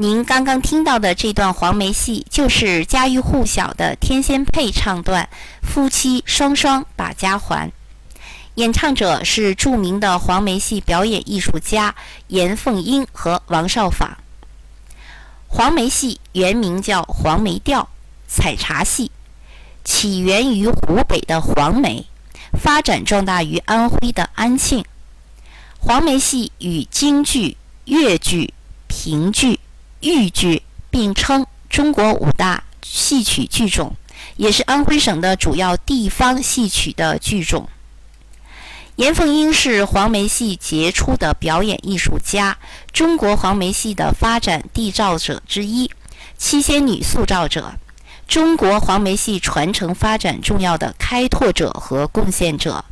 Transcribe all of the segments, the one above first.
您刚刚听到的这段黄梅戏，就是家喻户晓的天仙配唱段《夫妻双双把家还》。演唱者是著名的黄梅戏表演艺术家严凤英和王少舫。黄梅戏原名叫黄梅调，采茶戏，起源于湖北的黄梅，发展壮大于安徽的安庆。黄梅戏与京剧、越剧、评剧、豫剧并称中国五大戏曲剧种，也是安徽省的主要地方戏曲的剧种。严凤英是黄梅戏杰出的表演艺术家，中国黄梅戏的发展缔造者之一，七仙女塑造者，中国黄梅戏传承发展重要的开拓者和贡献者。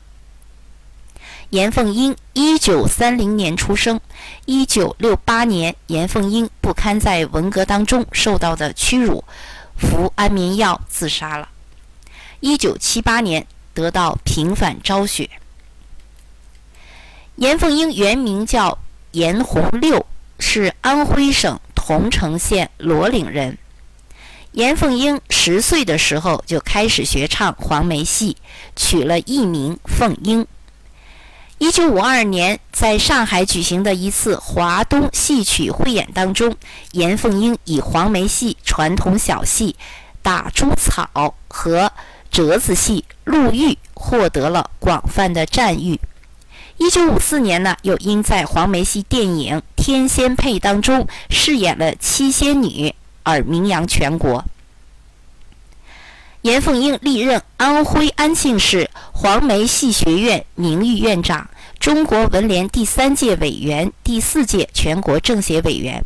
严凤英，一九三零年出生。一九六八年，严凤英不堪在文革当中受到的屈辱，服安眠药自杀了。一九七八年，得到平反昭雪。严凤英原名叫严红六，是安徽省桐城县罗岭人。严凤英十岁的时候就开始学唱黄梅戏，取了艺名凤英。一九五二年，在上海举行的一次华东戏曲汇演当中，严凤英以黄梅戏传统小戏《打猪草》和折子戏《陆玉》获得了广泛的赞誉。一九五四年呢，又因在黄梅戏电影《天仙配》当中饰演了七仙女而名扬全国。严凤英历任安徽安庆市黄梅戏学院名誉院长、中国文联第三届委员、第四届全国政协委员。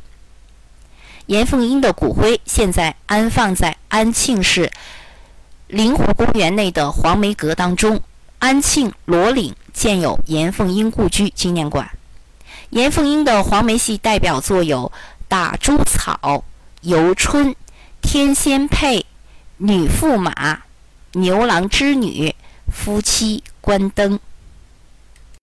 严凤英的骨灰现在安放在安庆市灵湖公园内的黄梅阁当中。安庆罗岭建有严凤英故居纪念馆。严凤英的黄梅戏代表作有《打猪草》《游春》《天仙配》《女驸马》《牛郎织女》《夫妻关灯》。